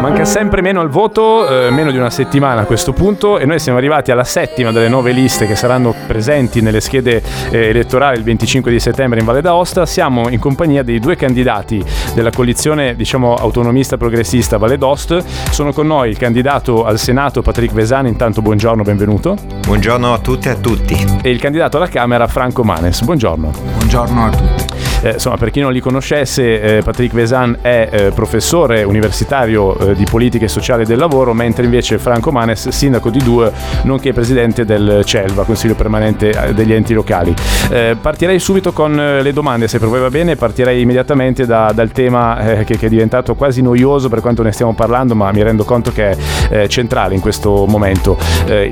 Manca sempre meno al voto, eh, meno di una settimana a questo punto e noi siamo arrivati alla settima delle nove liste che saranno presenti nelle schede eh, elettorali il 25 di settembre in Valle d'Aosta. Siamo in compagnia dei due candidati della coalizione diciamo autonomista progressista Valle d'Ost. Sono con noi il candidato al Senato Patrick Vesani, intanto buongiorno, benvenuto. Buongiorno a tutte e a tutti. E il candidato alla Camera Franco Manes, buongiorno. Buongiorno a tutti. Eh, insomma, per chi non li conoscesse, eh, Patrick Vesan è eh, professore universitario eh, di politica e sociale del lavoro, mentre invece Franco Manes, sindaco di Due, nonché presidente del CELVA, Consiglio Permanente eh, degli Enti Locali. Partirei subito con le domande, se per voi va bene, partirei immediatamente da, dal tema che, che, è diventato quasi noioso per quanto ne stiamo parlando, ma mi rendo conto che è centrale in questo momento.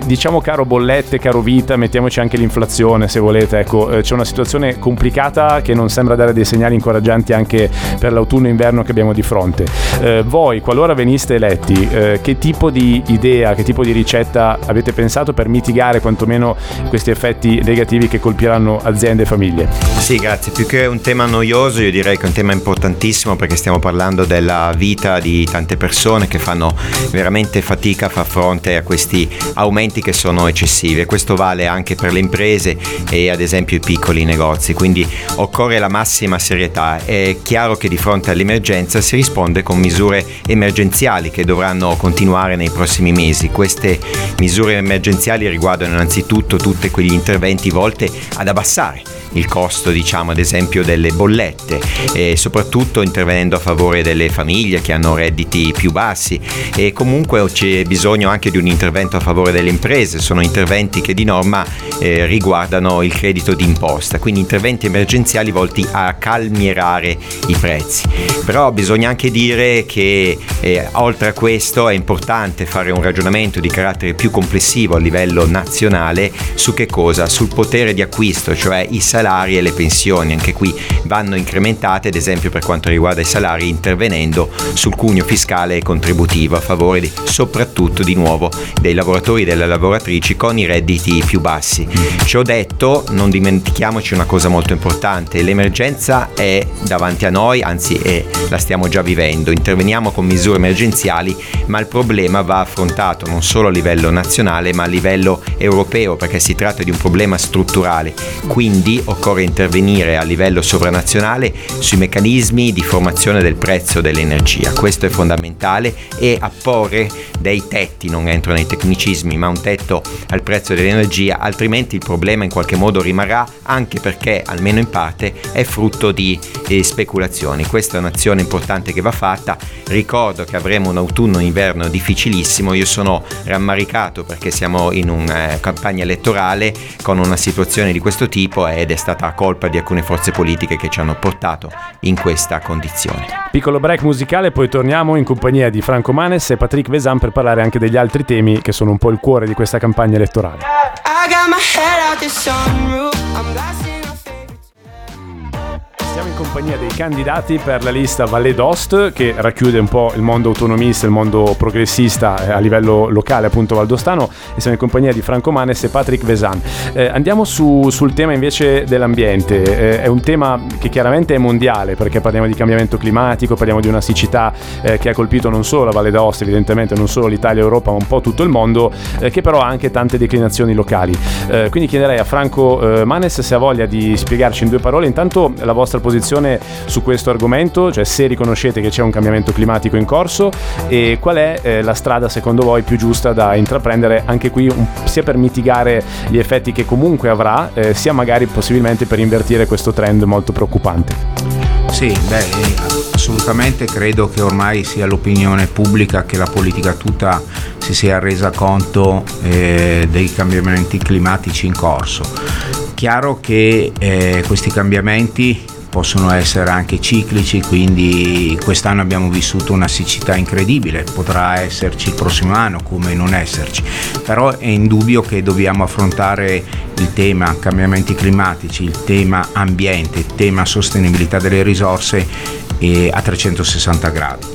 diciamo caro bollette, caro vita, mettiamoci anche l'inflazione se volete, ecco, c'è una situazione complicata che non sembra dare dei segnali incoraggianti anche per l'autunno e inverno che abbiamo di fronte. Eh, voi, qualora veniste eletti, eh, che tipo di idea, che tipo di ricetta avete pensato per mitigare quantomeno questi effetti negativi che colpiranno aziende e famiglie? Sì, grazie. Più che un tema noioso, io direi che è un tema importantissimo perché stiamo parlando della vita di tante persone che fanno veramente fatica a far fronte a questi aumenti che sono eccessivi e questo vale anche per le imprese e ad esempio i piccoli negozi. Quindi occorre la massima massima serietà. È chiaro che di fronte all'emergenza si risponde con misure emergenziali che dovranno continuare nei prossimi mesi. Queste misure emergenziali riguardano innanzitutto tutti quegli interventi volti ad abbassare il costo diciamo ad esempio delle bollette e soprattutto intervenendo a favore delle famiglie che hanno redditi più bassi e comunque c'è bisogno anche di un intervento a favore delle imprese, sono interventi che di norma eh, riguardano il credito d'imposta, quindi interventi emergenziali volti a calmierare i prezzi. Però bisogna anche dire che eh, oltre a questo è importante fare un ragionamento di carattere più complessivo a livello nazionale su che cosa? Sul potere di acquisto, cioè i salari salari e le pensioni, anche qui vanno incrementate ad esempio per quanto riguarda i salari intervenendo sul cuneo fiscale e contributivo a favore di, soprattutto di nuovo dei lavoratori e delle lavoratrici con i redditi più bassi. Ci ho detto, non dimentichiamoci una cosa molto importante, l'emergenza è davanti a noi, anzi è, la stiamo già vivendo, interveniamo con misure emergenziali, ma il problema va affrontato non solo a livello nazionale ma a livello europeo perché si tratta di un problema strutturale, quindi occorre intervenire a livello sovranazionale sui meccanismi di formazione del prezzo dell'energia. Questo è fondamentale e apporre dei tetti, non entro nei tecnicismi, ma un tetto al prezzo dell'energia, altrimenti il problema in qualche modo rimarrà anche perché, almeno in parte, è frutto di eh, speculazioni. Questa è un'azione importante che va fatta. Ricordo che avremo un autunno-inverno difficilissimo, io sono rammaricato perché siamo in una eh, campagna elettorale con una situazione di questo tipo ed è stata colpa di alcune forze politiche che ci hanno portato in questa condizione. Piccolo break musicale, poi torniamo in compagnia di Franco Manes e Patrick Vesan per parlare anche degli altri temi che sono un po' il cuore di questa campagna elettorale. Siamo in compagnia dei candidati per la lista Valle d'Ost che racchiude un po' il mondo autonomista, il mondo progressista eh, a livello locale appunto valdostano e siamo in compagnia di Franco Manes e Patrick Vesan. Eh, andiamo su, sul tema invece dell'ambiente, eh, è un tema che chiaramente è mondiale perché parliamo di cambiamento climatico, parliamo di una siccità eh, che ha colpito non solo la Valle d'Aosta evidentemente, non solo l'Italia e l'Europa ma un po' tutto il mondo, eh, che però ha anche tante declinazioni locali. Eh, quindi chiederei a Franco Manes se ha voglia di spiegarci in due parole intanto la vostra posizione su questo argomento, cioè se riconoscete che c'è un cambiamento climatico in corso e qual è eh, la strada secondo voi più giusta da intraprendere anche qui un, sia per mitigare gli effetti che comunque avrà, eh, sia magari possibilmente per invertire questo trend molto preoccupante. Sì, beh, assolutamente credo che ormai sia l'opinione pubblica che la politica tutta si sia resa conto eh, dei cambiamenti climatici in corso. Chiaro che eh, questi cambiamenti possono essere anche ciclici, quindi quest'anno abbiamo vissuto una siccità incredibile, potrà esserci il prossimo anno come non esserci, però è indubbio che dobbiamo affrontare il tema cambiamenti climatici, il tema ambiente, il tema sostenibilità delle risorse a 360 gradi.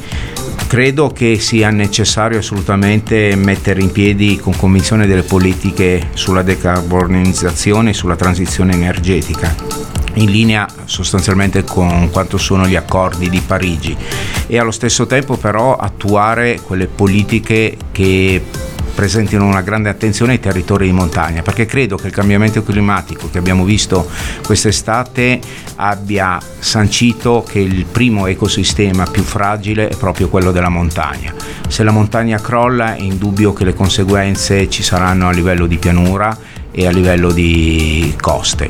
Credo che sia necessario assolutamente mettere in piedi con convinzione delle politiche sulla decarbonizzazione e sulla transizione energetica in linea sostanzialmente con quanto sono gli accordi di Parigi e allo stesso tempo però attuare quelle politiche che presentino una grande attenzione ai territori di montagna, perché credo che il cambiamento climatico che abbiamo visto quest'estate abbia sancito che il primo ecosistema più fragile è proprio quello della montagna. Se la montagna crolla è indubbio che le conseguenze ci saranno a livello di pianura e a livello di coste.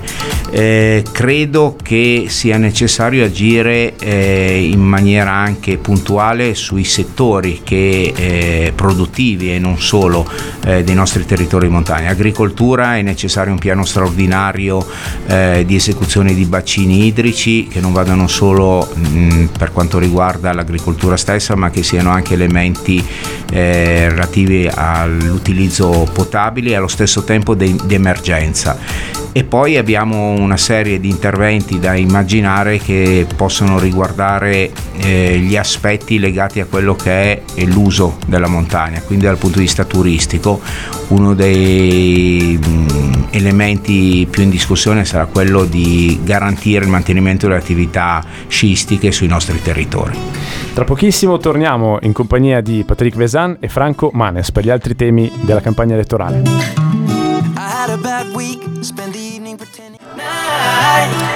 Eh, credo che sia necessario agire eh, in maniera anche puntuale sui settori che, eh, produttivi e non solo eh, dei nostri territori di montagna. Agricoltura è necessario un piano straordinario eh, di esecuzione di bacini idrici che non vadano solo mh, per quanto riguarda l'agricoltura stessa ma che siano anche elementi eh, relativi all'utilizzo potabile e allo stesso tempo dei di emergenza e poi abbiamo una serie di interventi da immaginare che possono riguardare eh, gli aspetti legati a quello che è l'uso della montagna, quindi dal punto di vista turistico uno dei mh, mm, elementi più in discussione sarà quello di garantire il mantenimento delle attività sciistiche sui nostri territori. Tra pochissimo torniamo in compagnia di Patrick Vesan e Franco Manes per gli altri temi della campagna elettorale.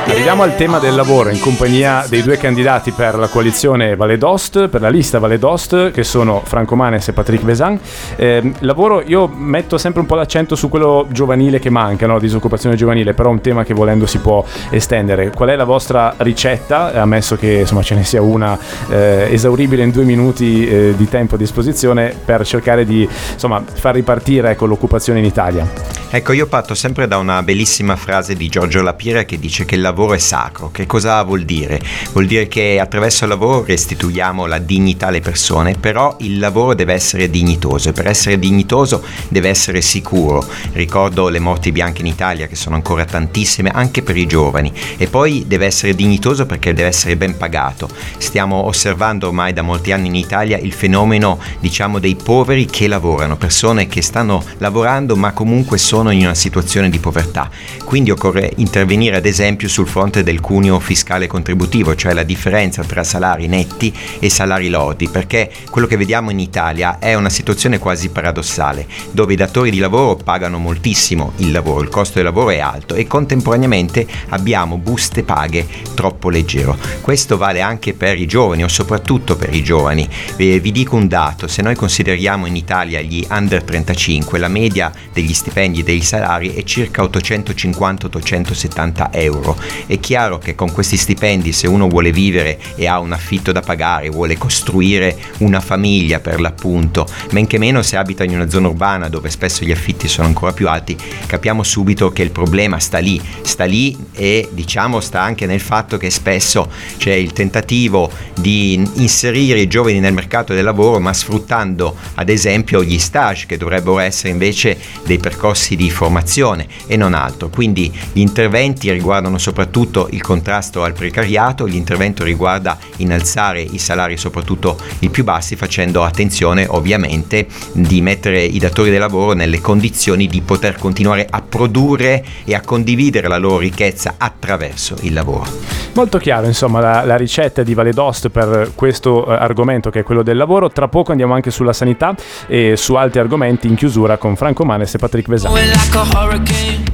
Arriviamo al tema del lavoro in compagnia dei due candidati per la coalizione Valle d'Ost, per la lista Valle d'Ost, che sono Franco Manes e Patrick Vesan. Eh, lavoro, io metto sempre un po' l'accento su quello giovanile che manca, no? disoccupazione giovanile, però è un tema che volendo si può estendere. Qual è la vostra ricetta, ammesso che insomma, ce ne sia una eh, esauribile in due minuti eh, di tempo a disposizione, per cercare di insomma, far ripartire ecco, l'occupazione in Italia? Ecco, io parto sempre da una bellissima frase di Giorgio Lapira che dice che il lavoro è sacro. Che cosa vuol dire? Vuol dire che attraverso il lavoro restituiamo la dignità alle persone, però il lavoro deve essere dignitoso e per essere dignitoso deve essere sicuro. Ricordo le morti bianche in Italia che sono ancora tantissime anche per i giovani e poi deve essere dignitoso perché deve essere ben pagato. Stiamo osservando ormai da molti anni in Italia il fenomeno, diciamo, dei poveri che lavorano, persone che stanno lavorando ma comunque sono sono in una situazione di povertà. Quindi occorre intervenire ad esempio sul fronte del cuneo fiscale contributivo, cioè la differenza tra salari netti e salari lodi, perché quello che vediamo in Italia è una situazione quasi paradossale, dove i datori di lavoro pagano moltissimo il lavoro, il costo del lavoro è alto e contemporaneamente abbiamo buste paghe troppo leggero. Questo vale anche per i giovani o soprattutto per i giovani. Eh, vi dico un dato, se noi consideriamo in Italia gli under 35, la media degli stipendi dei salari è circa 850-870 euro. È chiaro che con questi stipendi se uno vuole vivere e ha un affitto da pagare, vuole costruire una famiglia per l'appunto, men che meno se abita in una zona urbana dove spesso gli affitti sono ancora più alti, capiamo subito che il problema sta lì, sta lì e diciamo sta anche nel fatto che spesso c'è il tentativo di inserire i giovani nel mercato del lavoro ma sfruttando ad esempio gli stage che dovrebbero essere invece dei percorsi di formazione e non altro. Quindi gli interventi riguardano soprattutto il contrasto al precariato, l'intervento riguarda innalzare i salari soprattutto i più bassi facendo attenzione ovviamente di mettere i datori del lavoro nelle condizioni di poter continuare a produrre e a condividere la loro ricchezza attraverso il lavoro. Molto chiaro insomma la, la ricetta di Valedost per questo eh, argomento che è quello del lavoro. Tra poco andiamo anche sulla sanità e su altri argomenti in chiusura con Franco Manes e Patrick Vesani. Like a hurricane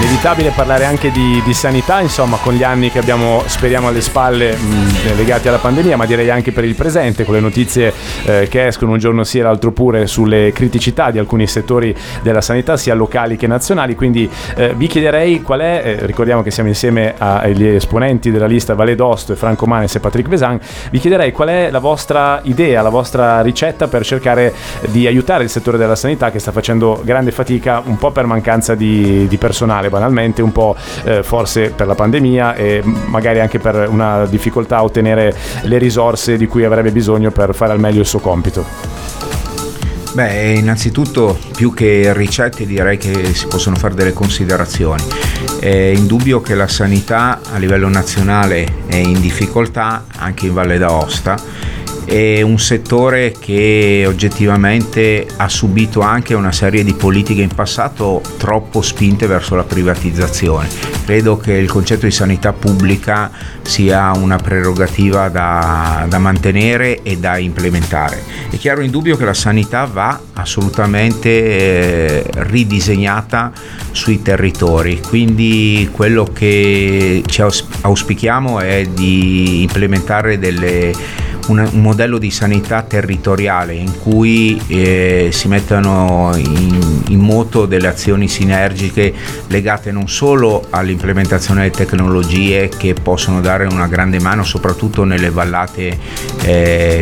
inevitabile parlare anche di, di, sanità, insomma, con gli anni che abbiamo, speriamo, alle spalle mh, legati alla pandemia, ma direi anche per il presente, con le notizie eh, che escono un giorno sì e l'altro pure sulle criticità di alcuni settori della sanità, sia locali che nazionali. Quindi eh, vi chiederei qual è, eh, ricordiamo che siamo insieme agli esponenti della lista Valle d'Osto, Franco Manes e Patrick Vesan, vi chiederei qual è la vostra idea, la vostra ricetta per cercare di aiutare il settore della sanità che sta facendo grande fatica un po' per mancanza di, di personale banalmente, un po' eh, forse per la pandemia e magari anche per una difficoltà a ottenere le risorse di cui avrebbe bisogno per fare al meglio il suo compito. Beh, innanzitutto più che ricette direi che si possono fare delle considerazioni. È indubbio che la sanità a livello nazionale è in difficoltà, anche in Valle d'Aosta, è un settore che oggettivamente ha subito anche una serie di politiche in passato troppo spinte verso la privatizzazione. Credo che il concetto di sanità pubblica sia una prerogativa da, da mantenere e da implementare. È chiaro in dubbio che la sanità va assolutamente eh, ridisegnata sui territori, quindi quello che ci auspichiamo è di implementare delle un, un modello di sanità territoriale in cui eh, si mettano in, in, moto delle azioni sinergiche legate non solo all'implementazione delle tecnologie che possono dare una grande mano soprattutto nelle vallate eh,